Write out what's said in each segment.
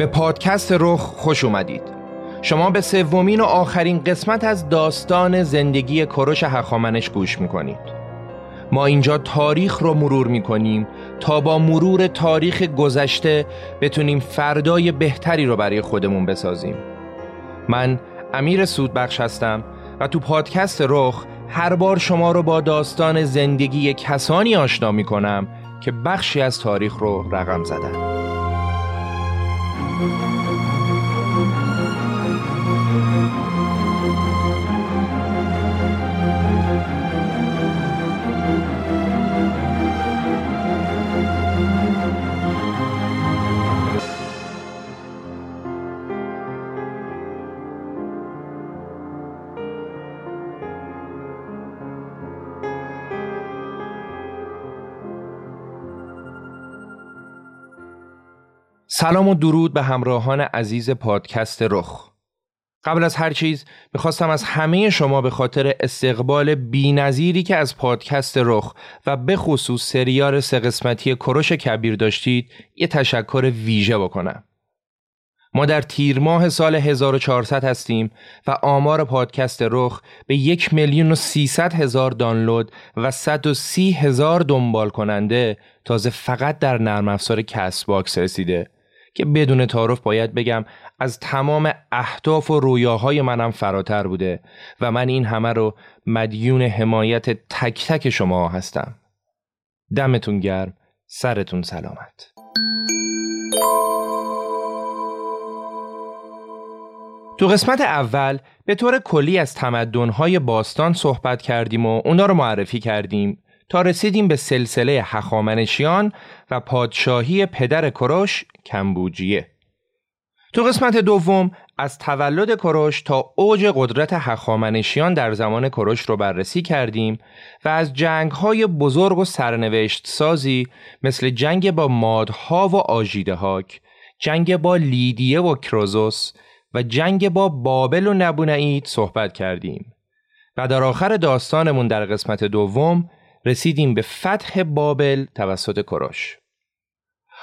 به پادکست رخ خوش اومدید. شما به سومین و آخرین قسمت از داستان زندگی کروش هخامنش گوش می‌کنید. ما اینجا تاریخ رو مرور می‌کنیم تا با مرور تاریخ گذشته بتونیم فردای بهتری رو برای خودمون بسازیم. من امیر سودبخش هستم و تو پادکست رخ هر بار شما رو با داستان زندگی کسانی آشنا می‌کنم که بخشی از تاریخ رو رقم زدن. Thank you. سلام و درود به همراهان عزیز پادکست رخ. قبل از هر چیز می‌خواستم از همه شما به خاطر استقبال بینظیری که از پادکست رخ و به خصوص سریار سه قسمتی کروش کبیر داشتید یه تشکر ویژه بکنم. ما در تیر ماه سال 1400 هستیم و آمار پادکست رخ به یک میلیون و سیصد هزار دانلود و 130 هزار دنبال کننده تازه فقط در نرم افزار Castbox رسیده. که بدون تعارف باید بگم از تمام اهداف و رویاهای منم فراتر بوده و من این همه رو مدیون حمایت تک تک شما هستم. دمتون گرم سرتون سلامت. تو قسمت اول به طور کلی از تمدنهای باستان صحبت کردیم و اونا رو معرفی کردیم. تا رسیدیم به سلسله هخامنشیان و پادشاهی پدر کروش کمبوجیه. تو قسمت دوم از تولد کروش تا اوج قدرت هخامنشیان در زمان کروش رو بررسی کردیم و از جنگ های بزرگ و سرنوشت سازی مثل جنگ با مادها و آژیدهاک، جنگ با لیدیه و کروزوس و جنگ با بابل و نبونعید صحبت کردیم. و در آخر داستانمون در قسمت دوم رسیدیم به فتح بابل توسط کروش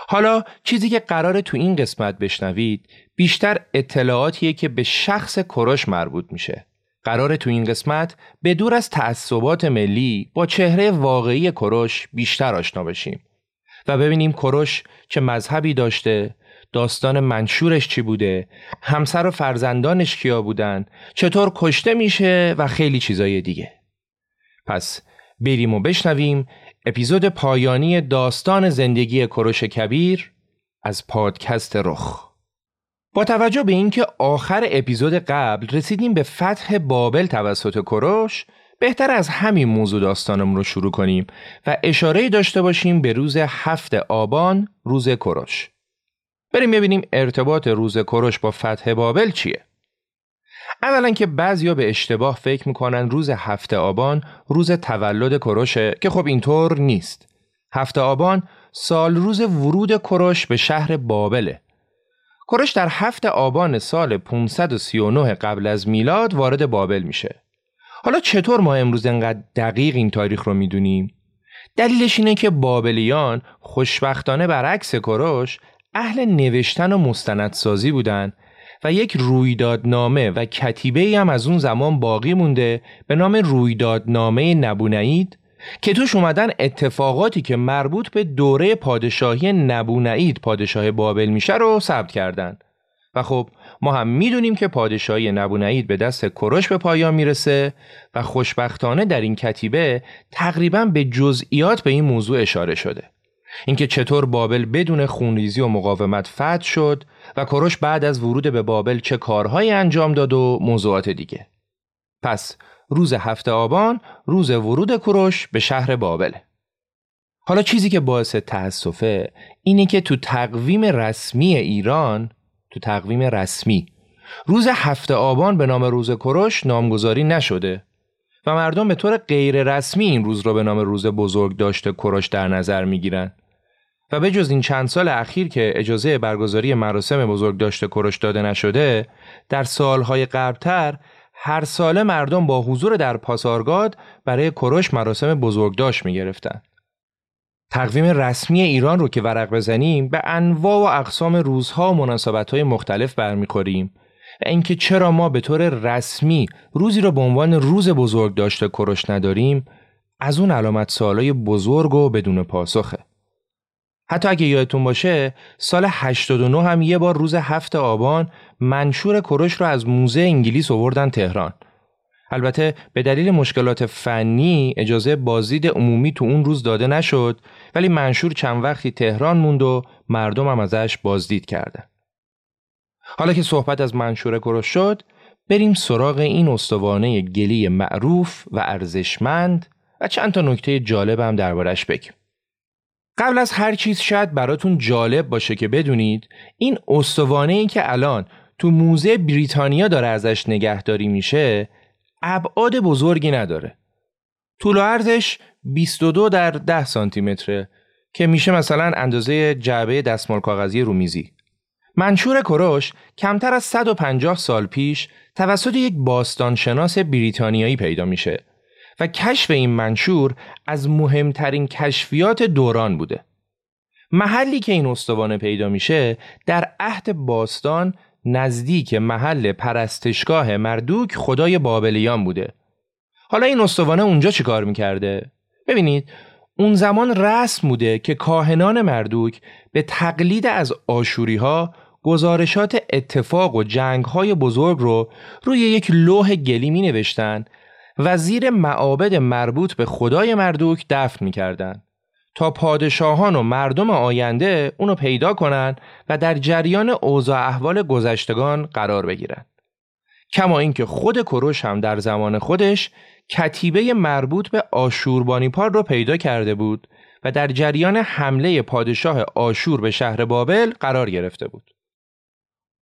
حالا چیزی که قرار تو این قسمت بشنوید بیشتر اطلاعاتیه که به شخص کروش مربوط میشه. قرار تو این قسمت به دور از تعصبات ملی با چهره واقعی کروش بیشتر آشنا بشیم و ببینیم کروش چه مذهبی داشته داستان منشورش چی بوده همسر و فرزندانش کیا بودن چطور کشته میشه و خیلی چیزای دیگه. پس بریم و بشنویم اپیزود پایانی داستان زندگی کروش کبیر از پادکست رخ. با توجه به اینکه آخر اپیزود قبل رسیدیم به فتح بابل توسط کروش بهتر از همین موضوع داستانم رو شروع کنیم و اشاره داشته باشیم به روز هفت آبان روز کروش بریم ببینیم ارتباط روز کروش با فتح بابل چیه. اولا که بعضیا به اشتباه فکر می‌کنن روز هفته آبان روز تولد کروشه که خب اینطور نیست. هفته آبان سال روز ورود کروش به شهر بابله. کروش در هفته آبان سال 539 قبل از میلاد وارد بابل میشه. حالا چطور ما امروز انقدر دقیق این تاریخ رو می‌دونیم؟ دلیلش اینه که بابلیان خوشبختانه برعکس کروش اهل نوشتن و مستندسازی بودن و یک رویدادنامه و کتیبه هم از اون زمان باقی مونده به نام رویدادنامه نبونعید که توش اومدن اتفاقاتی که مربوط به دوره پادشاهی نبونعید پادشاه بابل میشه رو ثبت کردن. و خب ما هم می‌دونیم که پادشاهی نبونعید به دست کروش به پایان می‌رسه و خوشبختانه در این کتیبه تقریبا به جزئیات به این موضوع اشاره شده. اینکه چطور بابل بدون خونریزی و مقاومت فتح شد و کروش بعد از ورود به بابل چه کارهایی انجام داد و موضوعات دیگه. پس روز هفته آبان روز ورود کروش به شهر بابل. حالا چیزی که باعث تأسفه اینه که تو تقویم رسمی ایران تو تقویم رسمی روز هفته آبان به نام روز کروش نامگذاری نشده و مردم به طور غیر رسمی این روز را به نام روز بزرگ داشته کروش در نظر می‌گیرن. و به جز این چند سال اخیر که اجازه برگزاری مراسم بزرگ داشته کروش داده نشده در سالهای قبلتر هر ساله مردم با حضور در پاسارگاد برای کروش مراسم بزرگداشت می گرفتن. تقویم رسمی ایران رو که ورق بزنیم به انواع و اقسام روزها و مناسبتهای مختلف برمیخوریم و اینکه چرا ما به طور رسمی روزی را به عنوان روز بزرگ داشته کروش نداریم از اون علامت سالای بزرگ و بدون پاسخه. حتی اگه یادتون باشه سال 89 هم یه بار روز هفت آبان منشور کروش رو از موزه انگلیس آوردن تهران. البته به دلیل مشکلات فنی اجازه بازدید عمومی تو اون روز داده نشد ولی منشور چند وقتی تهران موند و مردم هم ازش بازدید کردن. حالا که صحبت از منشور کروش شد بریم سراغ این استوانه گلی معروف و ارزشمند و چند تا نکته جالب هم دربارش بگیم. قبل از هر چیز شاید براتون جالب باشه که بدونید این استوانه ای که الان تو موزه بریتانیا داره ازش نگهداری میشه ابعاد بزرگی نداره. طول و عرضش 22 در 10 سانتی متره که میشه مثلا اندازه جعبه دستمال کاغذی رومیزی. منشور کروش کمتر از 150 سال پیش توسط یک باستانشناس بریتانیایی پیدا میشه. و کشف این منشور از مهمترین کشفیات دوران بوده. محلی که این استوانه پیدا میشه در عهد باستان نزدیک محل پرستشگاه مردوک خدای بابلیان بوده. حالا این استوانه اونجا چیکار می‌کرده؟ ببینید اون زمان رسم بوده که کاهنان مردوک به تقلید از آشوری ها گزارشات اتفاق و جنگ های بزرگ رو روی یک لوح گلی می نوشتن و زیر معابد مربوط به خدای مردوک دفن می‌کردند تا پادشاهان و مردم آینده اونو پیدا کنن و در جریان اوضاع احوال گذشتگان قرار بگیرن. کما اینکه خود کروش هم در زمان خودش کتیبه مربوط به آشوربانیپار رو پیدا کرده بود و در جریان حمله پادشاه آشور به شهر بابل قرار گرفته بود.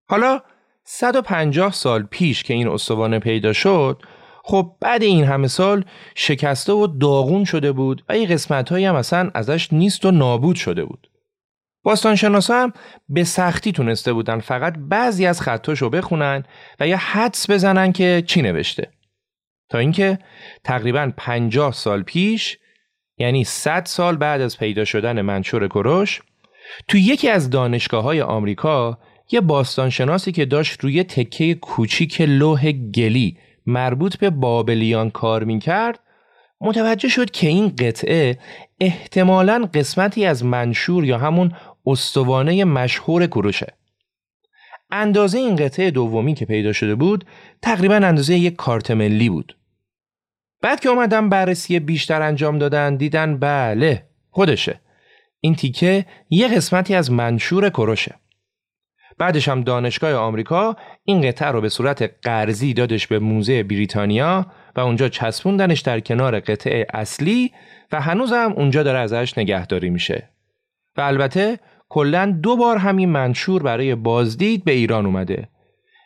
حالا 150 سال پیش که این استوانه پیدا شد خب بعد این همه سال شکسته و داغون شده بود و این قسمت هم اصلا ازش نیست و نابود شده بود. باستانشناسا هم به سختی تونسته بودن فقط بعضی از خطاشو بخونن و یا حدس بزنن که چی نوشته. تا اینکه تقریبا 50 سال پیش یعنی 100 سال بعد از پیدا شدن منشور کروش تو یکی از دانشگاه های آمریکا یه باستانشناسی که داشت روی تکه کوچیک لوح گلی مربوط به بابلیان کار می کرد متوجه شد که این قطعه احتمالا قسمتی از منشور یا همون استوانه مشهور کروشه اندازه این قطعه دومی که پیدا شده بود تقریبا اندازه یک کارت ملی بود. بعد که اومدن بررسی بیشتر انجام دادن دیدن بله خودشه. این تیکه یه قسمتی از منشور کروشه بعدش هم دانشگاه آمریکا این قطعه رو به صورت قرضی دادش به موزه بریتانیا و اونجا چسبوندنش در کنار قطعه اصلی و هنوزم اونجا داره ازش نگهداری میشه. و البته کلا دو بار همین منشور برای بازدید به ایران اومده.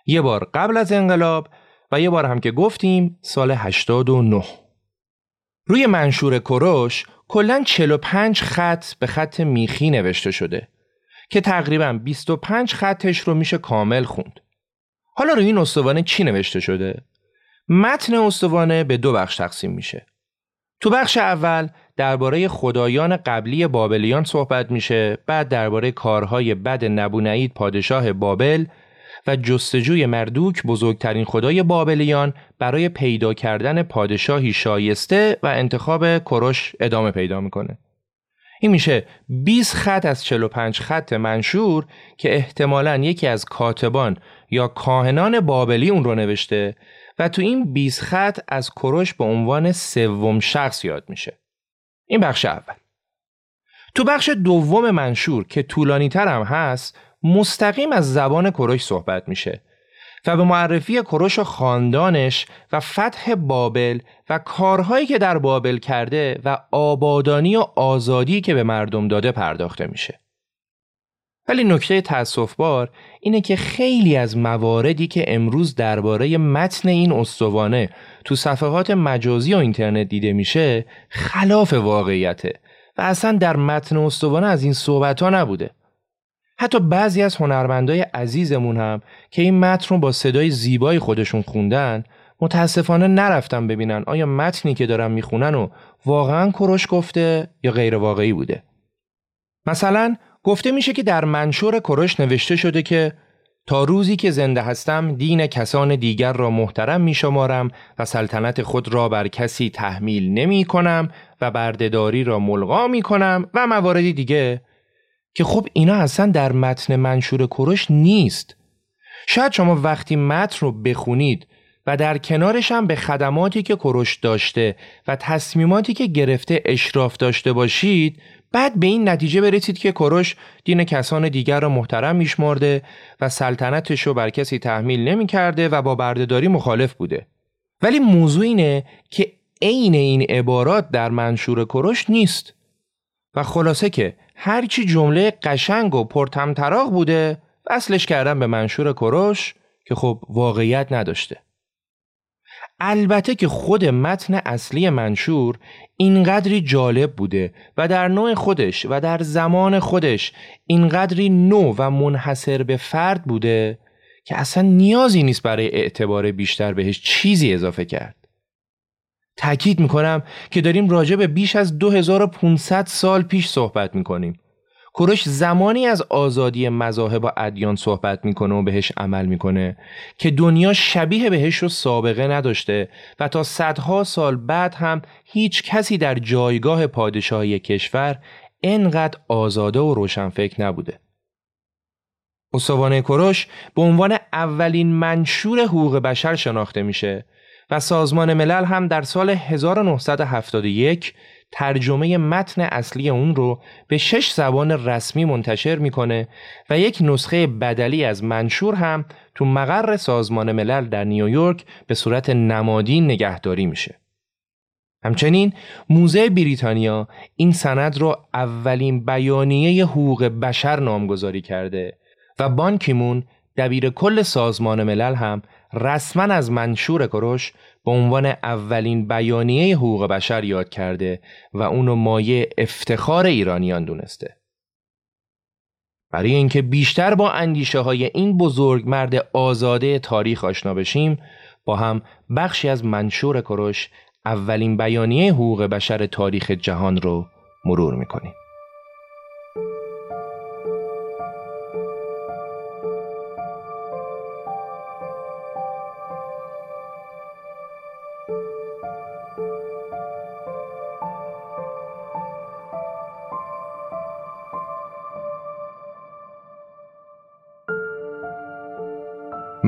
یه بار قبل از انقلاب و یه بار هم که گفتیم سال 89 روی منشور کروش کلا 45 خط به خط میخی نوشته شده. که تقریبا 25 خطش رو میشه کامل خوند. حالا روی این استوانه چی نوشته شده؟ متن استوانه به دو بخش تقسیم میشه. تو بخش اول درباره خدایان قبلی بابلیان صحبت میشه بعد درباره کارهای بد نبونعید پادشاه بابل و جستجوی مردوک بزرگترین خدای بابلیان برای پیدا کردن پادشاهی شایسته و انتخاب کروش ادامه پیدا می‌کنه. این میشه 20 خط از 45 خط منشور که احتمالا یکی از کاتبان یا کاهنان بابلی اون رو نوشته و تو این 20 خط از کروش به عنوان سوم شخص یاد میشه. این بخش اول. تو بخش دوم منشور که طولانی تر هم هست مستقیم از زبان کروش صحبت میشه و به معرفی کروش و خاندانش و فتح بابل و کارهایی که در بابل کرده و آبادانی و آزادی که به مردم داده پرداخته میشه. ولی نکته تأسف بار اینه که خیلی از مواردی که امروز درباره متن این استوانه تو صفحات مجازی و اینترنت دیده میشه خلاف واقعیته و اصلا در متن استوانه از این صحبت ها نبوده. حتی بعضی از هنرمندای عزیزمون هم که این متن رو با صدای زیبای خودشون خوندن متاسفانه نرفتم ببینن آیا متنی که دارن می‌خونن و واقعا کروش گفته یا غیر واقعی بوده. مثلا گفته میشه که در منشور کروش نوشته شده که تا روزی که زنده هستم دین کسان دیگر را محترم می شمارم و سلطنت خود را بر کسی تحمیل نمی کنم و بردهداری را ملغا می کنم و مواردی دیگه که خب اینا اصلا در متن منشور کروش نیست. شاید شما وقتی متن رو بخونید و در کنارش هم به خدماتی که کروش داشته و تصمیماتی که گرفته اشراف داشته باشید بعد به این نتیجه برسید که کروش دین کسان دیگر را محترم میشمرده و سلطنتش رو بر کسی تحمیل نمی کرده و با بردهداری مخالف بوده. ولی موضوع اینه که عین این عبارات در منشور کروش نیست. و خلاصه که هرچی جمله قشنگ و پرتمطراق بوده وصلش کردن به منشور کروش که خب واقعیت نداشته البته که خود متن اصلی منشور اینقدری جالب بوده و در نوع خودش و در زمان خودش اینقدری نو و منحصر به فرد بوده که اصلا نیازی نیست برای اعتبار بیشتر بهش چیزی اضافه کرد. تأکید می‌کنم که داریم راجع به بیش از 2500 سال پیش صحبت می‌کنیم کوروش زمانی از آزادی مذاهب و ادیان صحبت می‌کنه و بهش عمل می‌کنه که دنیا شبیه بهش رو سابقه نداشته و تا صدها سال بعد هم هیچ کسی در جایگاه پادشاهی کشور انقدر آزاده و روشنفکر نبوده. استوانه کوروش به عنوان اولین منشور حقوق بشر شناخته میشه و سازمان ملل هم در سال 1971 ترجمه متن اصلی اون رو به شش زبان رسمی منتشر می‌کنه و یک نسخه بدلی از منشور هم تو مقر سازمان ملل در نیویورک به صورت نمادین نگهداری میشه. همچنین موزه بریتانیا این سند رو اولین بیانیه حقوق بشر نامگذاری کرده و بانکیمون دبیر کل سازمان ملل هم رسما از منشور کروش به عنوان اولین بیانیه حقوق بشر یاد کرده و اونو مایه افتخار ایرانیان دونسته. برای اینکه بیشتر با اندیشه های این بزرگ مرد آزاده تاریخ آشنا بشیم با هم بخشی از منشور کروش اولین بیانیه حقوق بشر تاریخ جهان رو مرور می‌کنیم.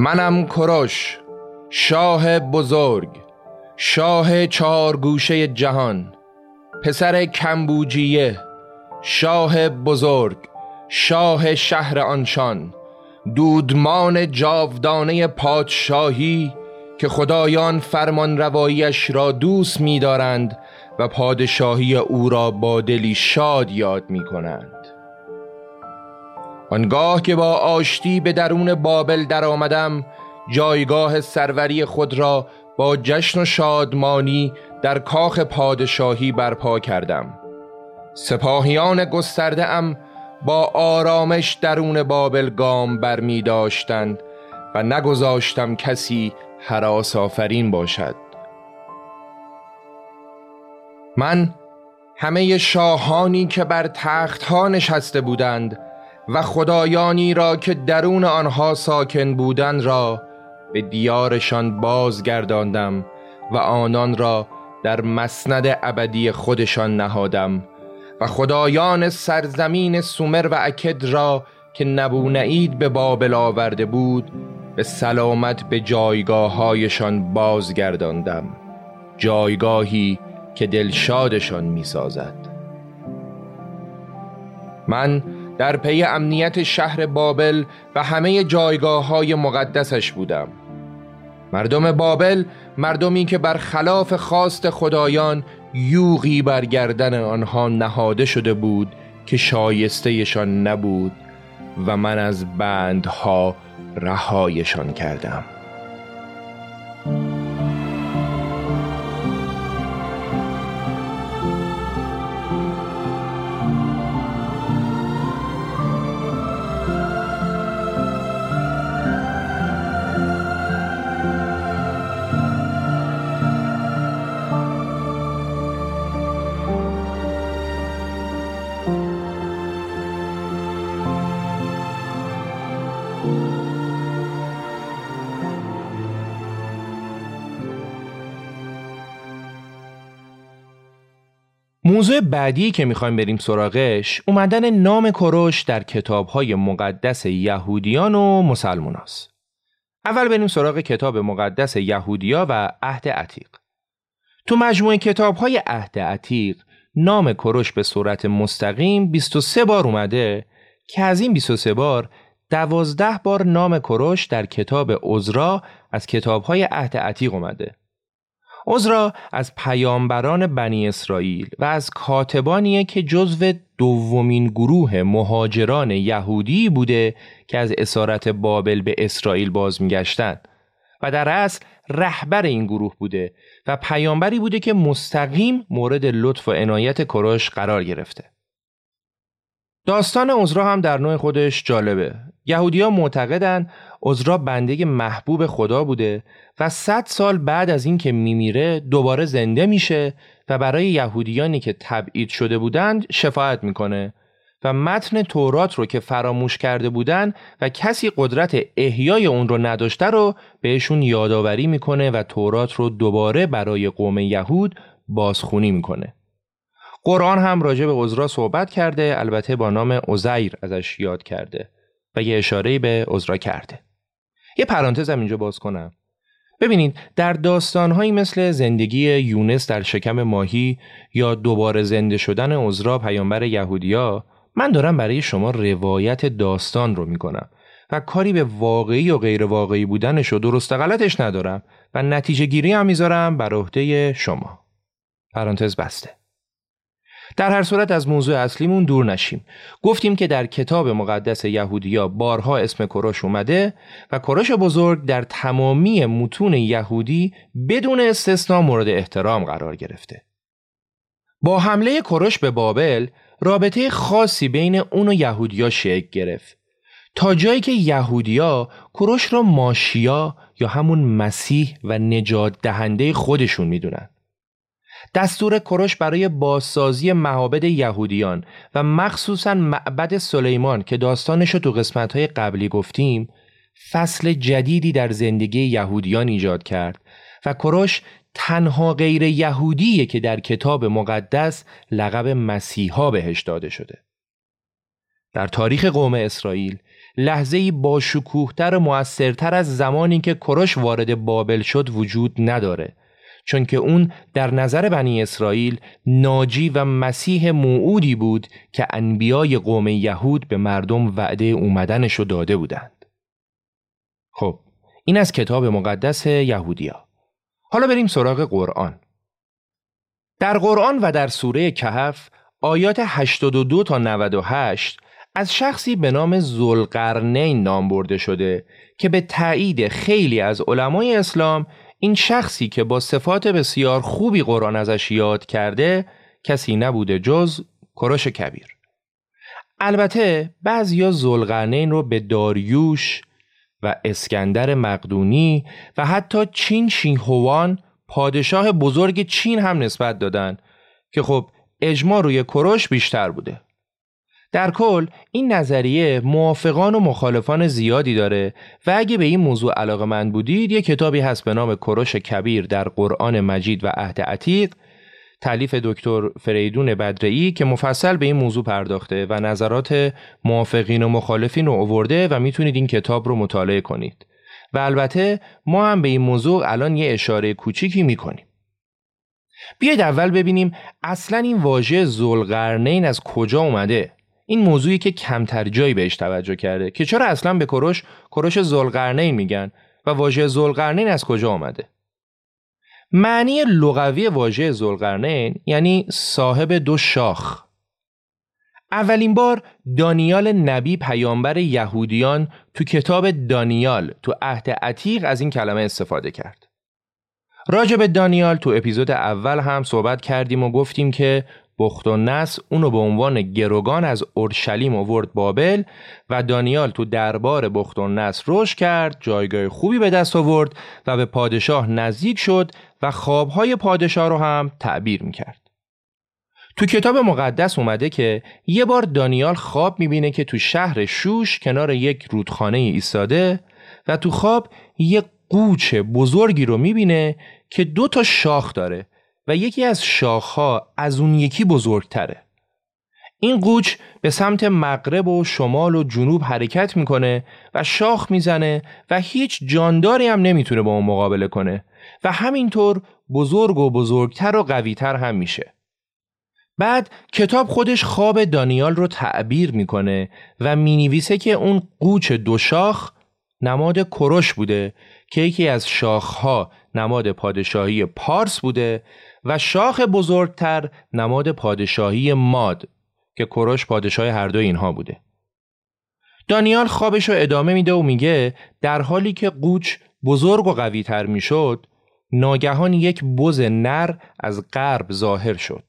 منم کروش شاه بزرگ شاه چهارگوشه جهان پسر کمبوجیه شاه بزرگ شاه شهر آنشان دودمان جاودانه پادشاهی که خدایان فرمان روایش را دوست می‌دارند و پادشاهی او را با دلی شاد یاد می کنند. آنگاه که با آشتی به درون بابل در آمدم جایگاه سروری خود را با جشن و شادمانی در کاخ پادشاهی برپا کردم. سپاهیان گسترده ام با آرامش درون بابل گام بر می داشتند و نگذاشتم کسی حراس آفرین باشد. من همه شاهانی که بر تخت ها نشسته بودند و خدایانی را که درون آنها ساکن بودند را به دیارشان بازگرداندم و آنان را در مسند ابدی خودشان نهادم و خدایان سرزمین سومر و اکد را که نبونعید به بابل آورده بود به سلامت به جایگاه هایشان بازگرداندم جایگاهی که دلشادشان می سازد من در پی امنیت شهر بابل و همه جایگاه های مقدسش بودم. مردم بابل مردمی که بر خلاف خواست خدایان یوغی بر گردن آنها نهاده شده بود که شایستهشان نبود و من از بندها رهایشان کردم. موضوع بعدی که می‌خوایم بریم سراغش اومدن نام کروش در کتابهای مقدس یهودیان و مسلمان هست. اول بریم سراغ کتاب مقدس یهودیا و عهد عتیق. تو مجموعه کتابهای عهد عتیق نام کروش به صورت مستقیم 23 بار اومده که از این 23 بار دوازده بار نام کروش در کتاب عزرا از کتابهای عهد عتیق اومده. عزرا از پیامبران بنی اسرائیل و از کاتبانیه که جزو دومین گروه مهاجران یهودی بوده که از اسارت بابل به اسرائیل باز میگشتند و در اصل رهبر این گروه بوده و پیامبری بوده که مستقیم مورد لطف و عنایت کروش قرار گرفته. داستان عزرا هم در نوع خودش جالبه. یهودیان معتقدند عزرا بنده محبوب خدا بوده و صد سال بعد از اینکه میمیره دوباره زنده میشه و برای یهودیانی که تبعید شده بودند شفاعت می‌کنه و متن تورات رو که فراموش کرده بودند و کسی قدرت احیای اون رو نداشته رو بهشون یادآوری می‌کنه و تورات رو دوباره برای قوم یهود بازخونی می‌کنه. قرآن هم راجع به عزرا صحبت کرده البته با نام عزیر ازش یاد کرده و یه اشاره به عزرا کرده. یه پرانتز هم اینجا باز کنم. ببینید در داستانهایی مثل زندگی یونس در شکم ماهی یا دوباره زنده شدن عزرا پیامبر یهودیا من دارم برای شما روایت داستان رو می‌کنم و کاری به واقعی و غیر واقعی بودنش و درست غلطش ندارم و نتیجه گیری هم می‌ذارم بر عهده شما. پرانتز بسته. در هر صورت از موضوع اصلیمون دور نشیم. گفتیم که در کتاب مقدس یهودیا بارها اسم کروش اومده و کروش بزرگ در تمامی متون یهودی بدون استثنا مورد احترام قرار گرفته. با حمله کروش به بابل رابطه خاصی بین اون و یهودیا شکل گرفت. تا جایی که یهودیا کروش را ماشیا یا همون مسیح و نجات دهنده خودشون می‌دونن. دستور کروش برای بازسازی معابد یهودیان و مخصوصا معبد سلیمان که داستانش رو تو قسمتهای قبلی گفتیم فصل جدیدی در زندگی یهودیان ایجاد کرد و کروش تنها غیر یهودیه که در کتاب مقدس لقب مسیحا بهش داده شده. در تاریخ قوم اسرائیل لحظه با شکوهتر و موثرتر از زمانی که کروش وارد بابل شد وجود نداره چون که اون در نظر بنی اسرائیل ناجی و مسیح موعودی بود که انبیای قوم یهود به مردم وعده اومدنشو داده بودند. خب این از کتاب مقدس یهودیا. حالا بریم سراغ قرآن. در قرآن و در سوره کهف آیات 82 تا 98 از شخصی به نام زلقرنین نام برده شده که به تایید خیلی از علمای اسلام این شخصی که با صفات بسیار خوبی قرآن ازش یاد کرده کسی نبوده جز کروش کبیر. البته بعضیا زلقرنین رو به داریوش و اسکندر مقدونی و حتی چین شینهوان پادشاه بزرگ چین هم نسبت دادن که خب اجماع روی کروش بیشتر بوده. در کل این نظریه موافقان و مخالفان زیادی داره و اگه به این موضوع علاقه من بودید یه کتابی هست به نام کروش کبیر در قرآن مجید و عهد عتیق. تعلیف دکتر فریدون بدرعی که مفصل به این موضوع پرداخته و نظرات موافقین و مخالفین رو آورده و می‌تونید این کتاب رو مطالعه کنید. و البته ما هم به این موضوع الان یه اشاره کوچیکی می‌کنیم. بیاید اول ببینیم اصلا این واژه زلقرنین از کجا اومده؟ این موضوعی که کمتر جایی بهش توجه کرده که چرا اصلا به کروش کروش زلقرنین میگن و واژه زلقرنین از کجا آمده معنی لغوی واژه زلقرنین یعنی صاحب دو شاخ اولین بار دانیال نبی پیامبر یهودیان تو کتاب دانیال تو عهد عتیق از این کلمه استفاده کرد. راجع به دانیال تو اپیزود اول هم صحبت کردیم و گفتیم که بخت و نس اونو به عنوان گروگان از اورشلیم آورد بابل و دانیال تو دربار بخت و نس رشد کرد جایگاه خوبی به دست آورد و به پادشاه نزدیک شد و خوابهای پادشاه رو هم تعبیر می‌کرد. تو کتاب مقدس اومده که یه بار دانیال خواب می‌بینه که تو شهر شوش کنار یک رودخانه ایستاده و تو خواب یه قوچ بزرگی رو می‌بینه که دو تا شاخ داره و یکی از شاخها از اون یکی بزرگتره. این قوچ به سمت مغرب و شمال و جنوب حرکت می‌کنه و شاخ می‌زنه و هیچ جانداری هم نمی‌تونه با اون مقابله کنه و همینطور بزرگ و بزرگتر و قویتر هم میشه. بعد کتاب خودش خواب دانیال رو تعبیر می‌کنه و می‌نویسه که اون قوچ دو شاخ نماد کروش بوده که یکی از شاخها نماد پادشاهی پارس بوده و شاخ بزرگتر نماد پادشاهی ماد که کروش پادشاه هر دو اینها بوده. دانیال خوابش رو ادامه میده و میگه در حالی که قوچ بزرگ و قوی تر می‌شد ناگهان یک بز نر از غرب ظاهر شد.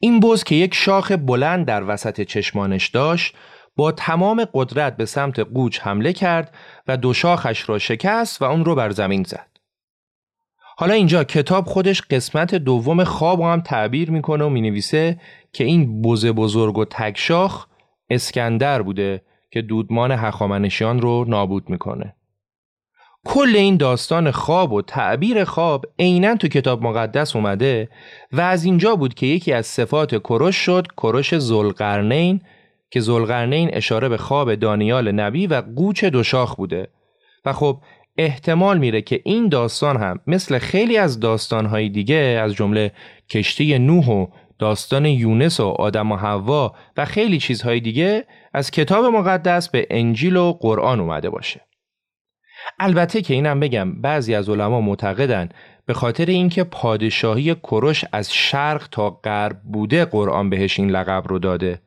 این بز که یک شاخ بلند در وسط چشمانش داشت با تمام قدرت به سمت قوچ حمله کرد و دو شاخش را شکست و اون رو بر زمین زد. حالا اینجا کتاب خودش قسمت دوم خواب هم تعبیر می‌کنه و می‌نویسه که این بز بزرگ و تکشاخ اسکندر بوده که دودمان هخامنشیان رو نابود می‌کنه. کل این داستان خواب و تعبیر خواب عینا تو کتاب مقدس اومده و از اینجا بود که یکی از صفات کروش شد کروش زلقرنین که زلقرنین اشاره به خواب دانیال نبی و قوچ دوشاخ بوده و خب احتمال میره که این داستان هم مثل خیلی از داستانهای دیگه از جمله کشتی نوح و داستان یونس و آدم و حوا و خیلی چیزهای دیگه از کتاب مقدس به انجیل و قرآن اومده باشه. البته که اینم بگم بعضی از علما معتقدن به خاطر اینکه پادشاهی کروش از شرق تا غرب بوده قرآن بهش این لقب رو داده.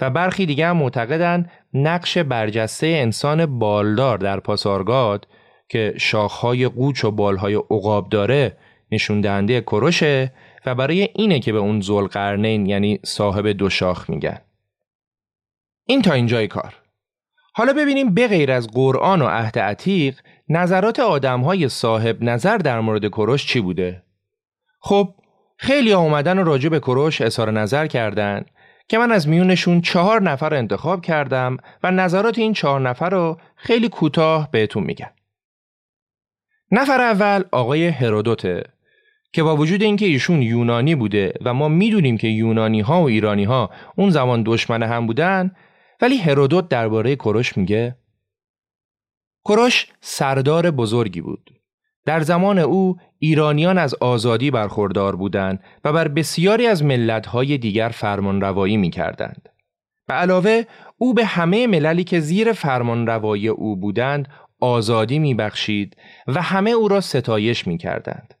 و برخی دیگه هم معتقدن نقش برجسته انسان بالدار در پاسارگاد که شاخهای قوچ و بالهای عقاب داره نشون دهنده کروشه و برای اینه که به اون زلقرنین یعنی صاحب دو شاخ میگن این تا اینجای کار حالا ببینیم به غیر از قرآن و عهد عتیق نظرات های صاحب نظر در مورد کروش چی بوده؟ خب خیلی ها اومدن و راجع به کروش اظهار نظر کردن که من از میونشون چهار نفر انتخاب کردم و نظرات این چهار نفر رو خیلی کوتاه بهتون میگم. نفر اول آقای هرودوته که با وجود اینکه ایشون یونانی بوده و ما می‌دونیم که یونانی ها و ایرانی ها اون زمان دشمن هم بودن ولی هرودوت درباره کروش میگه کروش سردار بزرگی بود. در زمان او ایرانیان از آزادی برخوردار بودند و بر بسیاری از ملتهای دیگر فرمان روایی می کردند. به علاوه او به همه مللی که زیر فرمان روایی او بودند آزادی می بخشید و همه او را ستایش می کردند.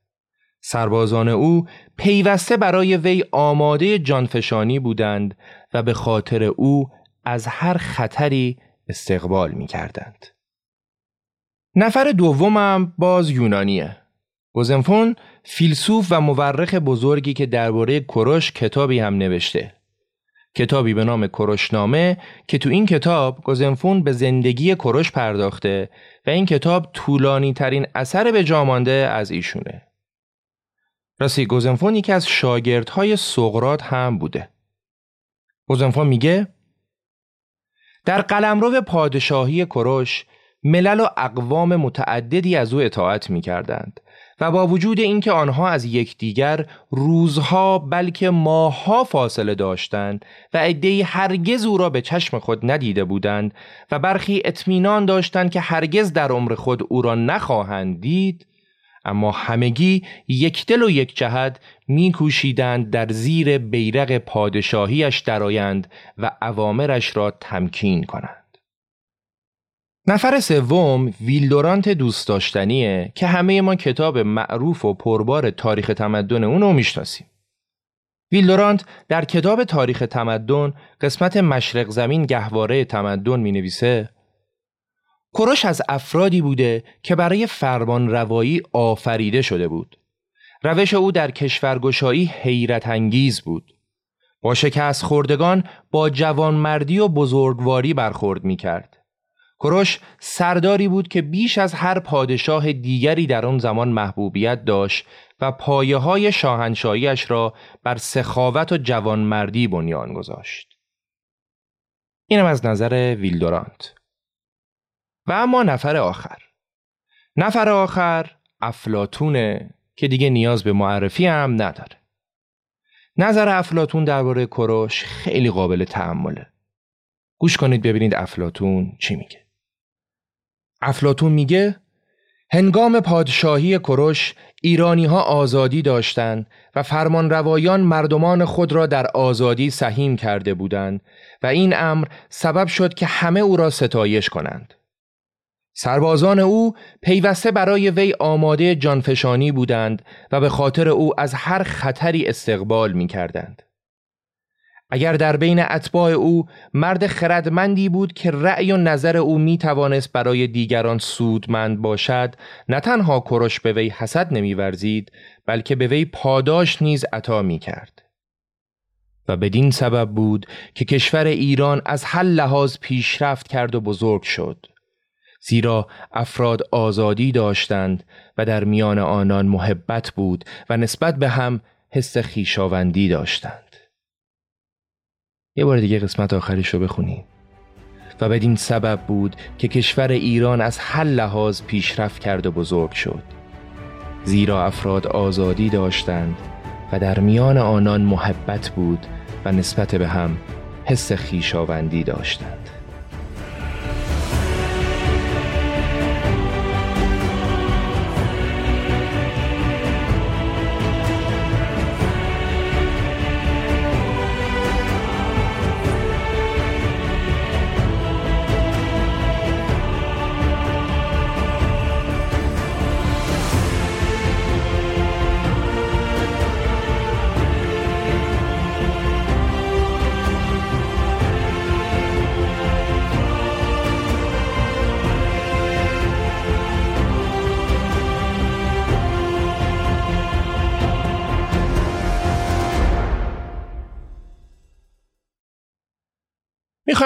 سربازان او پیوسته برای وی آماده جانفشانی بودند و به خاطر او از هر خطری استقبال می کردند. نفر دومم باز یونانیه. گوزنفون فیلسوف و مورخ بزرگی که درباره کروش کتابی هم نوشته. کتابی به نام کروشنامه که تو این کتاب گوزنفون به زندگی کروش پرداخته و این کتاب طولانی ترین اثر به جامانده از ایشونه. راستی گوزنفون یکی از شاگردهای سقرات هم بوده. گوزنفون میگه در قلمرو پادشاهی کروش ملل و اقوام متعددی از او اطاعت می کردند و با وجود اینکه آنها از یکدیگر روزها بلکه ماهها فاصله داشتند و عدهای هرگز او را به چشم خود ندیده بودند و برخی اطمینان داشتند که هرگز در عمر خود او را نخواهند دید اما همگی یک دل و یک جهت میکوشیدند در زیر بیرق پادشاهیش درآیند و اوامرش را تمکین کنند. نفر سوم ویلدورانت دوست داشتنیه که همه ما کتاب معروف و پربار تاریخ تمدن اون رو می‌شناسیم. ویلدورانت در کتاب تاریخ تمدن قسمت مشرق زمین گهواره تمدن می نویسه کروش از افرادی بوده که برای فرمان روایی آفریده شده بود. روش او در کشورگشایی حیرت انگیز بود. با شکست خوردگان با جوانمردی و بزرگواری برخورد می کرد. کروش سرداری بود که بیش از هر پادشاه دیگری در آن زمان محبوبیت داشت و پایه های شاهنشاهیش را بر سخاوت و جوانمردی بنیان گذاشت. اینم از نظر ویلدورانت. و اما نفر آخر. نفر آخر افلاتونه که دیگه نیاز به معرفی هم نداره. نظر افلاتون درباره کروش خیلی قابل تحمله. گوش کنید ببینید افلاتون چی میگه. افلاتون میگه هنگام پادشاهی کروش ایرانی ها آزادی داشتند و فرمان روایان مردمان خود را در آزادی سهیم کرده بودند و این امر سبب شد که همه او را ستایش کنند. سربازان او پیوسته برای وی آماده جانفشانی بودند و به خاطر او از هر خطری استقبال می کردند. اگر در بین اتباع او مرد خردمندی بود که رأی و نظر او می توانست برای دیگران سودمند باشد نه تنها کرش به وی حسد نمیورزید بلکه به وی پاداش نیز عطا می کرد. و بدین سبب بود که کشور ایران از هر لحاظ پیشرفت کرد و بزرگ شد. زیرا افراد آزادی داشتند و در میان آنان محبت بود و نسبت به هم حس خیشاوندی داشتند. یه بار دیگه قسمت آخریش رو بخونیم و بدین سبب بود که کشور ایران از هر لحاظ پیشرفت کرد و بزرگ شد. زیرا افراد آزادی داشتند و در میان آنان محبت بود و نسبت به هم حس خیشاوندی داشتند.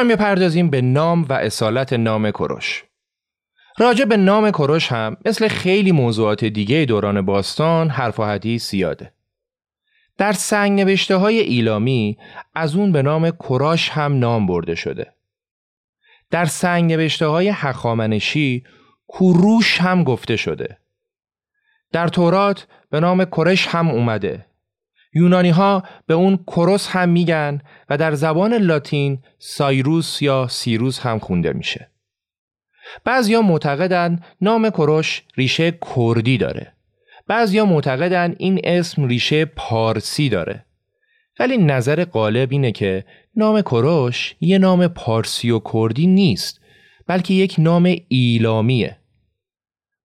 می‌خوایم بپردازیم به نام و اصالت نام کروش. راجع به نام کروش هم مثل خیلی موضوعات دیگه دوران باستان حرف و حدیث زیاده. در سنگ نوشته های ایلامی از اون به نام کراش هم نام برده شده. در سنگ نوشته های حخامنشی کوروش هم گفته شده. در تورات به نام کرش هم اومده یونانی ها به اون کروس هم میگن و در زبان لاتین سایروس یا سیروس هم خونده میشه. بعضیا معتقدن نام کروش ریشه کردی داره. بعضیا معتقدن این اسم ریشه پارسی داره. ولی نظر غالب اینه که نام کروش یه نام پارسی و کردی نیست بلکه یک نام ایلامیه.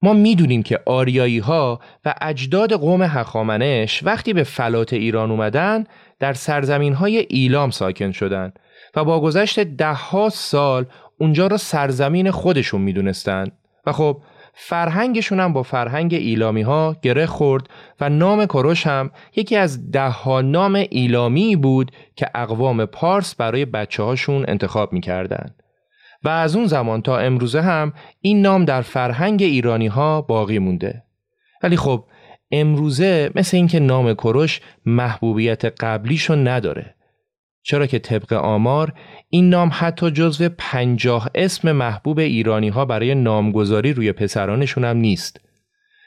ما می‌دونیم که آریایی ها و اجداد قوم هخامنش وقتی به فلات ایران اومدن در سرزمین های ایلام ساکن شدند و با گذشت دهها سال اونجا را سرزمین خودشون می‌دونستند و خب فرهنگشون هم با فرهنگ ایلامی ها گره خورد و نام کروش هم یکی از ده ها نام ایلامی بود که اقوام پارس برای بچه هاشون انتخاب می‌کردن. و از اون زمان تا امروزه هم این نام در فرهنگ ایرانی ها باقی مونده ولی خب امروزه مثل اینکه نام کروش محبوبیت قبلیشو نداره چرا که طبق آمار این نام حتی جزو پنجاه اسم محبوب ایرانی ها برای نامگذاری روی پسرانشون هم نیست.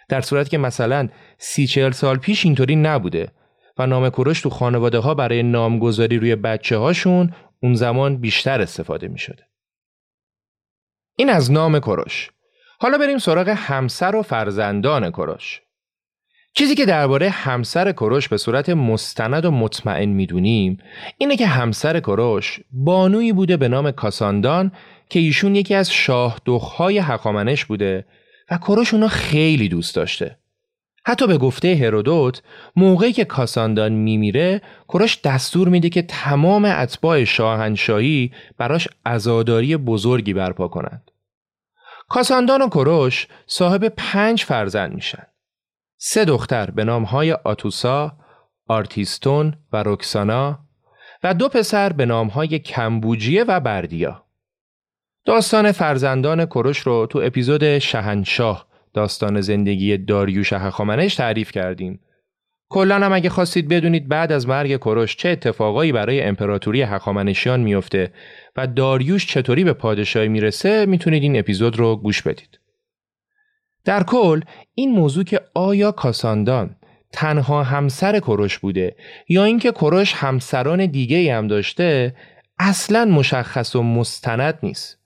در صورت که مثلا سی چهل سال پیش اینطوری نبوده و نام کروش تو خانواده ها برای نامگذاری روی بچه هاشون اون زمان بیشتر استفاده می شده. این از نام کروش. حالا بریم سراغ همسر و فرزندان کروش. چیزی که درباره همسر کروش به صورت مستند و مطمئن می‌دونیم اینه که همسر کروش بانویی بوده به نام کاساندان که ایشون یکی از شاه دخهای حقامنش بوده و کروش اونو خیلی دوست داشته. حتی به گفته هرودوت موقعی که کاساندان میمیره کروش دستور میده که تمام اتباع شاهنشاهی براش عزاداری بزرگی برپا کنند. کاساندان و کروش صاحب پنج فرزند میشن. سه دختر به نامهای آتوسا، آرتیستون و رکسانا و دو پسر به نامهای کمبوجیه و بردیا. داستان فرزندان کروش رو تو اپیزود شهنشاه داستان زندگی داریوش هخامنش تعریف کردیم. کلا هم اگه خواستید بدونید بعد از مرگ کروش چه اتفاقایی برای امپراتوری هخامنشیان میفته و داریوش چطوری به پادشاهی می‌رسه می‌تونید این اپیزود رو گوش بدید. در کل این موضوع که آیا کاساندان تنها همسر کروش بوده یا اینکه کروش همسران دیگه هم داشته اصلا مشخص و مستند نیست.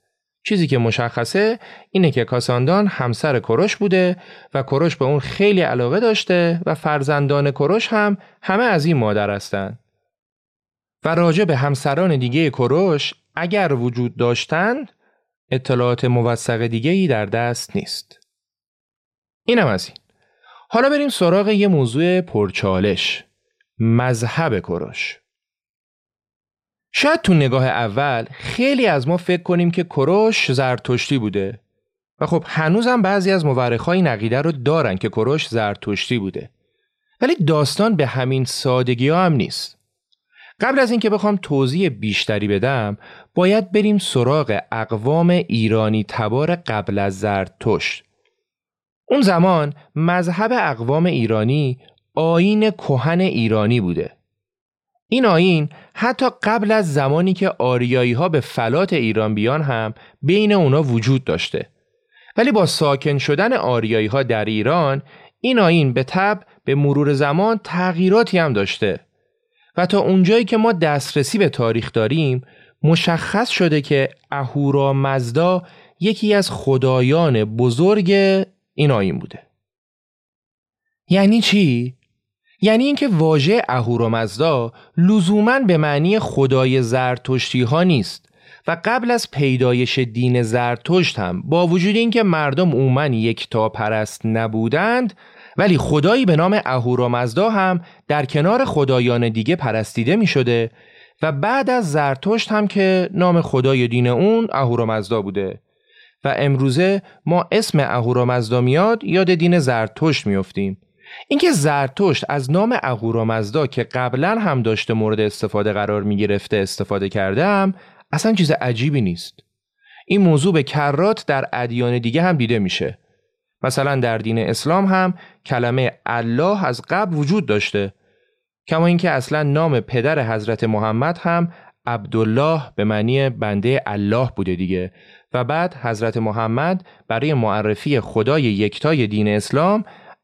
چیزی که مشخصه اینه که کاساندان همسر کروش بوده و کروش به اون خیلی علاقه داشته و فرزندان کروش هم همه از این مادر هستند. و راجع به همسران دیگه کروش اگر وجود داشتند اطلاعات موثق دیگه ای در دست نیست. اینم از این حالا بریم سراغ یه موضوع پرچالش مذهب کروش شاید تو نگاه اول خیلی از ما فکر کنیم که کروش زرتشتی بوده. و خب هنوزم بعضی از مورخای نقیده رو دارن که کروش زرتشتی بوده. ولی داستان به همین سادگی ها هم نیست. قبل از اینکه بخوام توضیح بیشتری بدم باید بریم سراغ اقوام ایرانی تبار قبل از زرتشت. اون زمان مذهب اقوام ایرانی آین کهن ایرانی بوده. این آین حتی قبل از زمانی که آریایی ها به فلات ایران بیان هم بین اونا وجود داشته. ولی با ساکن شدن آریایی ها در ایران این آین به تب به مرور زمان تغییراتی هم داشته و تا اونجایی که ما دسترسی به تاریخ داریم مشخص شده که اهورا مزدا یکی از خدایان بزرگ این آین بوده یعنی چی؟ یعنی اینکه واژه اهورامزدا لزوما به معنی خدای زرتشتی ها نیست و قبل از پیدایش دین زرتشت هم با وجود اینکه مردم عموما یک تا پرست نبودند ولی خدایی به نام اهورامزدا هم در کنار خدایان دیگه پرستیده می شده و بعد از زرتشت هم که نام خدای دین اون اهورامزدا بوده. و امروزه ما اسم اهورامزدا میاد یاد دین زرتشت میفتیم اینکه زرتشت از نام اهورامزدا که قبلا هم داشته مورد استفاده قرار می‌گرفته استفاده کرده اصلا چیز عجیبی نیست. این موضوع به کرات در ادیان دیگه هم دیده میشه. مثلا در دین اسلام هم کلمه الله از قبل وجود داشته کما اینکه اصلا نام پدر حضرت محمد هم عبدالله به معنی بنده الله بوده دیگه و بعد حضرت محمد برای معرفی خدای یکتای دین اسلام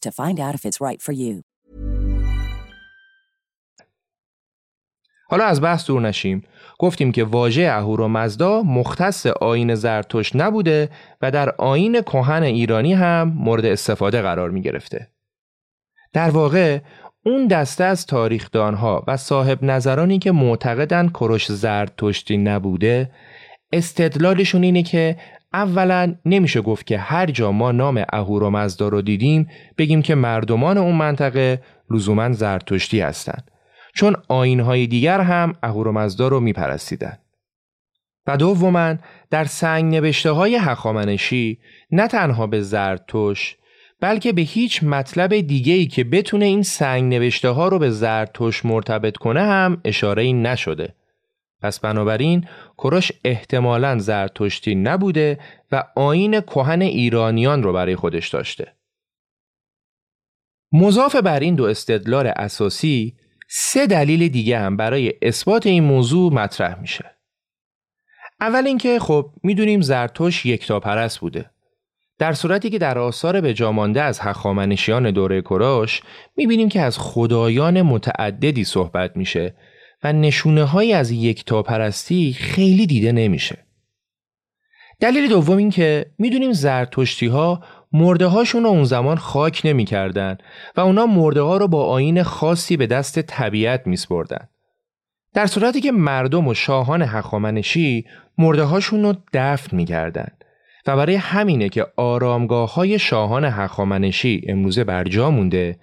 to find out if it's right for you. حالا از بحث دور نشیم. گفتیم که واژه مزدا مختص آین زرتشت نبوده و در آین کهن ایرانی هم مورد استفاده قرار می گرفته. در واقع اون دسته از تاریخدانها و صاحب نظرانی که معتقدن کرش زرتشتی نبوده استدلالشون اینه که اولا نمیشه گفت که هر جا ما نام اهورامزدا رو دیدیم بگیم که مردمان اون منطقه لزوما زرتشتی هستند چون آینهای دیگر هم اهورامزدا رو میپرستیدن. و دوما در سنگ نوشته های حخامنشی نه تنها به زرتوش بلکه به هیچ مطلب دیگه ای که بتونه این سنگ نوشته ها رو به زرتوش مرتبط کنه هم اشاره نشده. پس بنابراین کروش احتمالا زرتشتی نبوده و آین کهن ایرانیان رو برای خودش داشته. مضاف بر این دو استدلال اساسی سه دلیل دیگه هم برای اثبات این موضوع مطرح میشه. اول اینکه خب می‌دونیم زرتوش یکتاپرست بوده. در صورتی که در آثار به جامانده از هخامنشیان دوره کروش می‌بینیم که از خدایان متعددی صحبت میشه و نشونه های از یکتاپرستی خیلی دیده نمیشه. دلیل دوم این که می‌دونیم زرتشتی ها مرده هاشون رو اون زمان خاک نمی‌کردن و اونا مرده ها رو با آین خاصی به دست طبیعت میسپردن. در صورتی که مردم و شاهان هخامنشی مرده هاشون رو دفن می‌کردن و برای همینه که آرامگاه های شاهان هخامنشی امروزه برجا مونده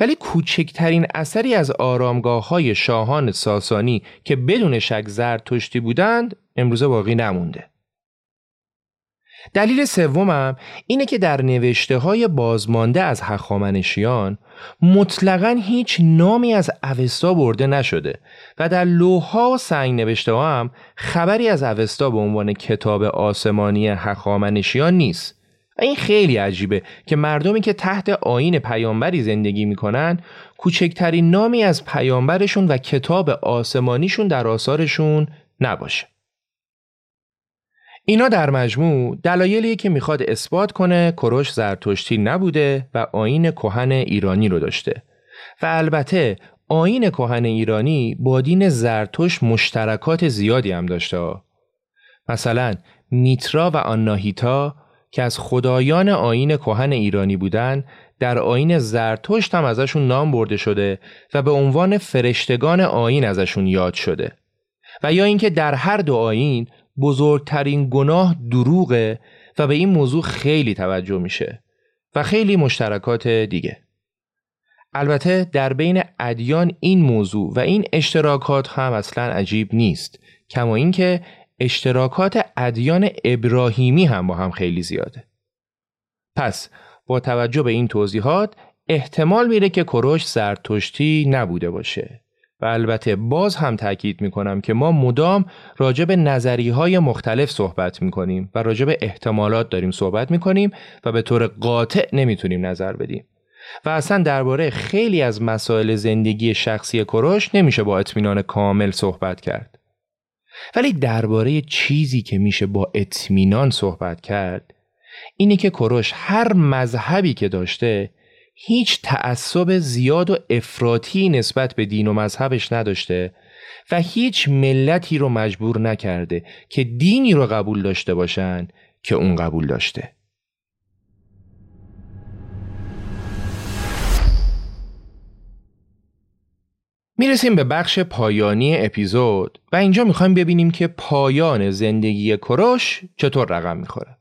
ولی کوچکترین اثری از آرامگاه های شاهان ساسانی که بدون شک زرتشتی بودند امروزه باقی نمونده. دلیل سومم اینه که در نوشته های بازمانده از هخامنشیان مطلقا هیچ نامی از اوستا برده نشده و در لوها و سنگ نوشته ها هم خبری از اوستا به عنوان کتاب آسمانی هخامنشیان نیست و این خیلی عجیبه که مردمی که تحت آین پیامبری زندگی می‌کنن کوچکترین نامی از پیامبرشون و کتاب آسمانیشون در آثارشون نباشه. اینا در مجموع دلایلیه که می‌خواد اثبات کنه کروش زرتشتی نبوده و آین کهن ایرانی رو داشته و البته آین کهن ایرانی با دین زرتوش مشترکات زیادی هم داشته مثلا میترا و آناهیتا که از خدایان آین کهن ایرانی بودند در آین زرتشت هم ازشون نام برده شده و به عنوان فرشتگان آین ازشون یاد شده. و یا اینکه در هر دو آین بزرگترین گناه دروغه و به این موضوع خیلی توجه میشه و خیلی مشترکات دیگه. البته در بین ادیان این موضوع و این اشتراکات هم اصلا عجیب نیست کما اینکه اشتراکات ادیان ابراهیمی هم با هم خیلی زیاده. پس با توجه به این توضیحات احتمال میره که کروش زرتشتی نبوده باشه. و البته باز هم تاکید می‌کنم که ما مدام راجع به نظری های مختلف صحبت می‌کنیم و راجع به احتمالات داریم صحبت می‌کنیم و به طور قاطع نمی‌تونیم نظر بدیم. و اصلا درباره خیلی از مسائل زندگی شخصی کروش نمیشه با اطمینان کامل صحبت کرد. ولی درباره چیزی که میشه با اطمینان صحبت کرد اینه که کروش هر مذهبی که داشته هیچ تعصب زیاد و افراطی نسبت به دین و مذهبش نداشته و هیچ ملتی رو مجبور نکرده که دینی رو قبول داشته باشن که اون قبول داشته. می‌رسیم به بخش پایانی اپیزود و اینجا می‌خوایم ببینیم که پایان زندگی کروش چطور رقم می‌خوره.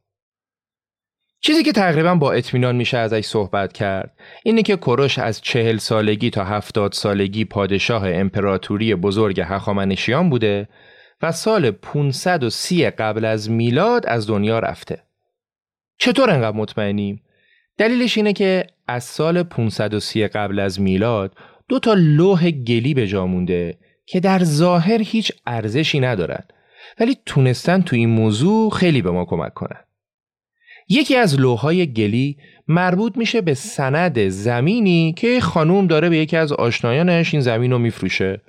چیزی که تقریبا با اطمینان میشه ازش صحبت کرد اینه که کروش از چهل سالگی تا هفتاد سالگی پادشاه امپراتوری بزرگ هخامنشیان بوده و سال 530 قبل از میلاد از دنیا رفته. چطور انقدر مطمئنیم؟ دلیلش اینه که از سال 530 قبل از میلاد دو تا لوح گلی به جا مونده که در ظاهر هیچ ارزشی ندارن ولی تونستن تو این موضوع خیلی به ما کمک کنن. یکی از لوحای گلی مربوط میشه به سند زمینی که خانوم داره به یکی از آشنایانش این زمین رو میفروشه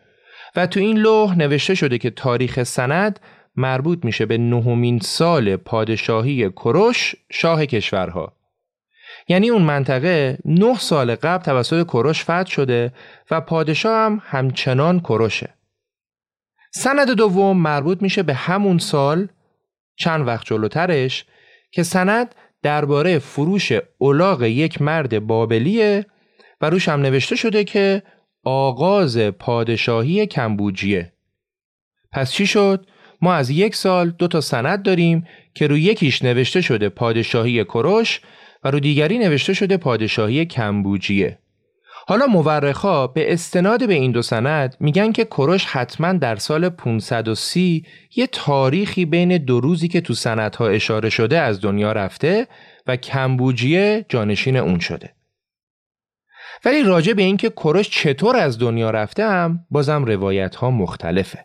و تو این لوح نوشته شده که تاریخ سند مربوط میشه به نهمین سال پادشاهی کروش شاه کشورها یعنی اون منطقه نه سال قبل توسط کروش فتح شده و پادشاه هم همچنان کروشه سند دوم مربوط میشه به همون سال چند وقت جلوترش که سند درباره فروش اولاغ یک مرد بابلیه و روش هم نوشته شده که آغاز پادشاهی کمبوجیه پس چی شد؟ ما از یک سال دو تا سند داریم که روی یکیش نوشته شده پادشاهی کروش و رو دیگری نوشته شده پادشاهی کمبوجیه حالا مورخا به استناد به این دو سند میگن که کروش حتما در سال 530 یه تاریخی بین دو روزی که تو سندها اشاره شده از دنیا رفته و کمبوجیه جانشین اون شده. ولی راجع به اینکه کروش چطور از دنیا رفته هم بازم روایت ها مختلفه.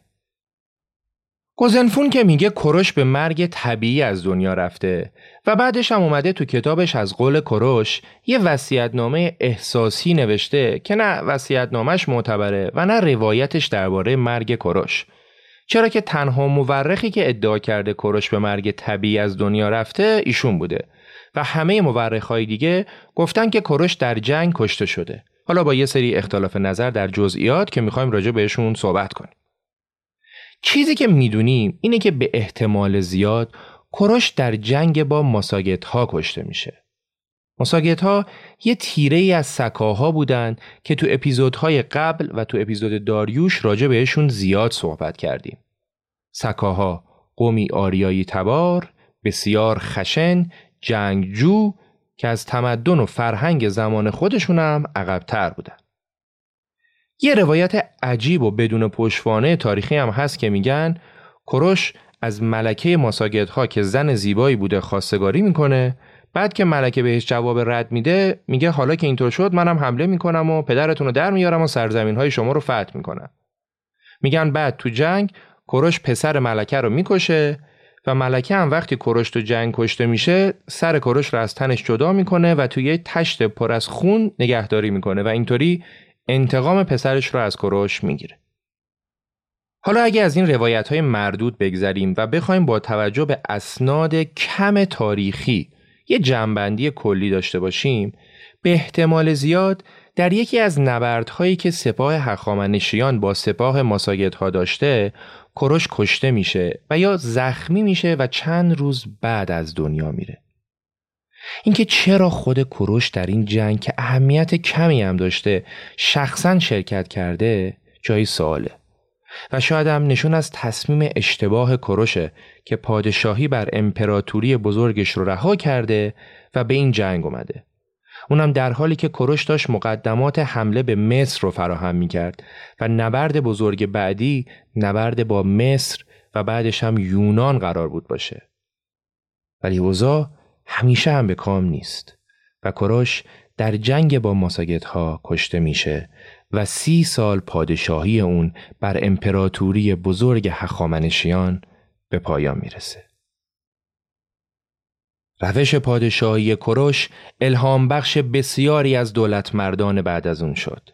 گوزنفون که میگه کروش به مرگ طبیعی از دنیا رفته و بعدش هم اومده تو کتابش از قول کروش یه وصیت‌نامه احساسی نوشته که نه وصیت‌نامش معتبره و نه روایتش درباره مرگ کروش چرا که تنها مورخی که ادعا کرده کروش به مرگ طبیعی از دنیا رفته ایشون بوده و همه مورخهای دیگه گفتن که کروش در جنگ کشته شده. حالا با یه سری اختلاف نظر در جزئیات که می‌خوایم راجع بهشون صحبت کنیم. چیزی که می‌دونیم اینه که به احتمال زیاد کروش در جنگ با ماساگت ها کشته میشه. ماساگت ها یه تیره ای از سکاها بودن که تو اپیزودهای قبل و تو اپیزود داریوش راجع بهشون زیاد صحبت کردیم. سکاها قومی آریایی تبار، بسیار خشن، جنگجو که از تمدن و فرهنگ زمان خودشونم عقبتر بودن. یه روایت عجیب و بدون پشوانه تاریخی هم هست که میگن کروش از ملکه ماساگت ها که زن زیبایی بوده خواستگاری می‌کنه بعد که ملکه بهش جواب رد میده میگه حالا که اینطور شد منم حمله می‌کنم و پدرتون رو در میارم و سرزمین های شما رو فتح می‌کنم. میگن بعد تو جنگ کروش پسر ملکه رو می‌کشه و ملکه هم وقتی کروش تو جنگ کشته میشه سر کروش رو از تنش جدا می‌کنه و توی یه تشت پر از خون نگهداری می‌کنه و اینطوری انتقام پسرش رو از کروش می‌گیره. حالا اگه از این روایت های مردود بگذریم و بخوایم با توجه به اسناد کم تاریخی یه جنبندی کلی داشته باشیم به احتمال زیاد در یکی از نبردهایی که سپاه هخامنشیان با سپاه ماساگت ها داشته کروش کشته میشه و یا زخمی میشه و چند روز بعد از دنیا میره. اینکه چرا خود کروش در این جنگ که اهمیت کمی هم داشته شخصا شرکت کرده جای سواله. و شاید هم نشون از تصمیم اشتباه کروشه که پادشاهی بر امپراتوری بزرگش رو رها کرده و به این جنگ اومده. اونم در حالی که کروش داشت مقدمات حمله به مصر رو فراهم می کرد و نبرد بزرگ بعدی نبرد با مصر و بعدش هم یونان قرار بود باشه. ولی اوضاع همیشه هم به کام نیست و کروش در جنگ با ماساگت ها کشته میشه و سی سال پادشاهی اون بر امپراتوری بزرگ هخامنشیان به پایان می‌رسه. روش پادشاهی کروش الهام بخش بسیاری از دولت مردان بعد از اون شد.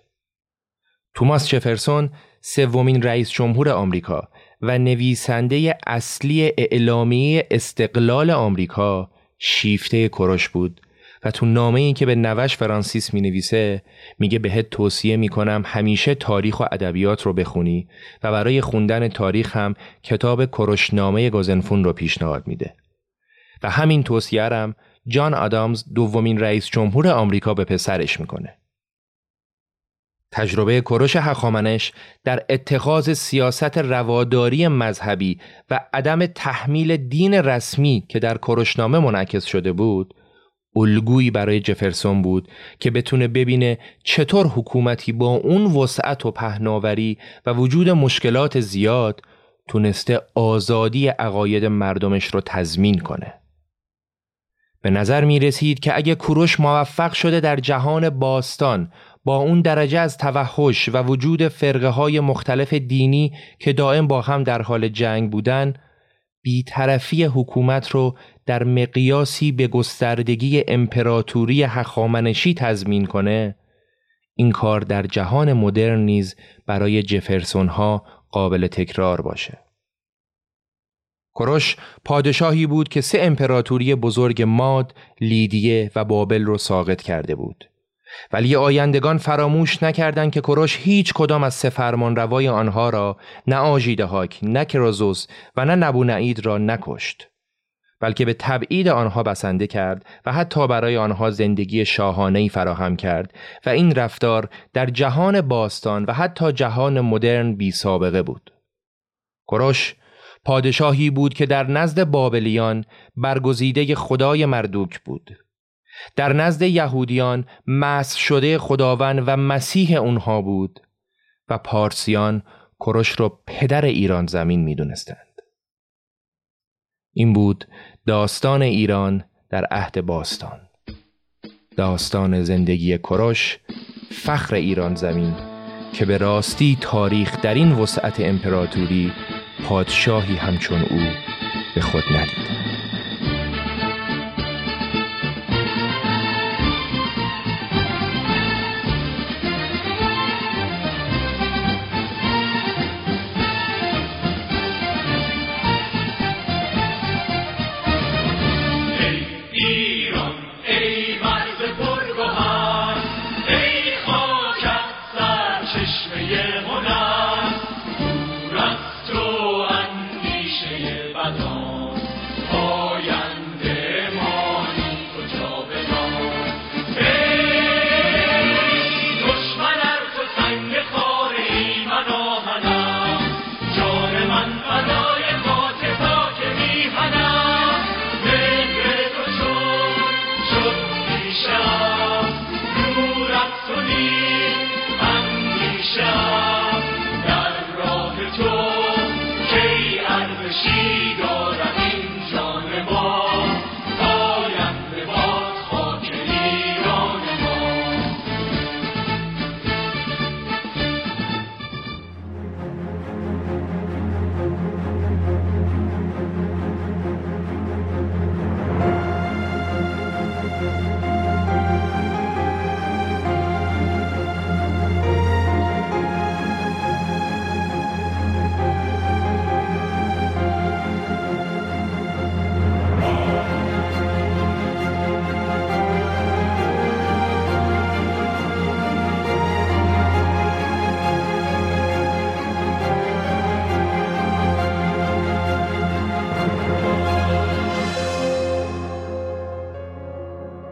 توماس چفرسون سومین رئیس جمهور آمریکا و نویسنده اصلی اعلامیه استقلال آمریکا شیفته کروش بود و تو نامه این که به نوش فرانسیس می نویسه میگه بهت توصیه می‌کنم همیشه تاریخ و ادبیات رو بخونی و برای خوندن تاریخ هم کتاب کروشنامه گازنفون رو پیشنهاد میده. و همین توصیه هم جان آدامز دومین رئیس جمهور آمریکا به پسرش می‌کنه. تجربه کروش هخامنش در اتخاذ سیاست رواداری مذهبی و عدم تحمیل دین رسمی که در کروشنامه منعکس شده بود الگویی برای جفرسون بود که بتونه ببینه چطور حکومتی با اون وسعت و پهناوری و وجود مشکلات زیاد تونسته آزادی عقاید مردمش رو تضمین کنه. به نظر می رسید که اگه کوروش موفق شده در جهان باستان با اون درجه از توحش و وجود فرقه های مختلف دینی که دائم با هم در حال جنگ بودن بیطرفی حکومت رو در مقیاسی به گستردگی امپراتوری هخامنشی تضمین کنه این کار در جهان مدرن نیز برای جفرسون ها قابل تکرار باشه. کروش پادشاهی بود که سه امپراتوری بزرگ ماد، لیدیه و بابل رو ساقط کرده بود. ولی آیندگان فراموش نکردند که کروش هیچ کدام از سه روای آنها را نه آژیدهاک نه کرازوس و نه نبونعید را نکشت بلکه به تبعید آنها بسنده کرد و حتی برای آنها زندگی شاهانهی فراهم کرد و این رفتار در جهان باستان و حتی جهان مدرن بی سابقه بود. کروش پادشاهی بود که در نزد بابلیان برگزیده خدای مردوک بود. در نزد یهودیان مس شده خداوند و مسیح اونها بود و پارسیان کروش رو پدر ایران زمین می دونستند. این بود داستان ایران در عهد باستان داستان زندگی کروش فخر ایران زمین که به راستی تاریخ در این وسعت امپراتوری پادشاهی همچون او به خود ندید.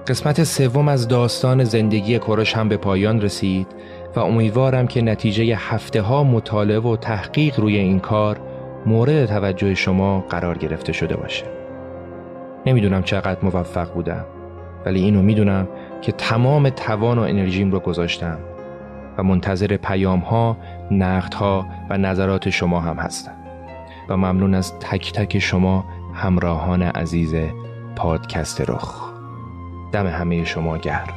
قسمت سوم از داستان زندگی کروش هم به پایان رسید و امیدوارم که نتیجه هفته ها مطالعه و تحقیق روی این کار مورد توجه شما قرار گرفته شده باشه. نمی‌دونم چقدر موفق بودم ولی اینو می‌دونم که تمام توان و انرژیم رو گذاشتم و منتظر پیام ها، نقد ها و نظرات شما هم هستم. و ممنون از تک تک شما همراهان عزیز پادکست رخ. دم همه شما گرم.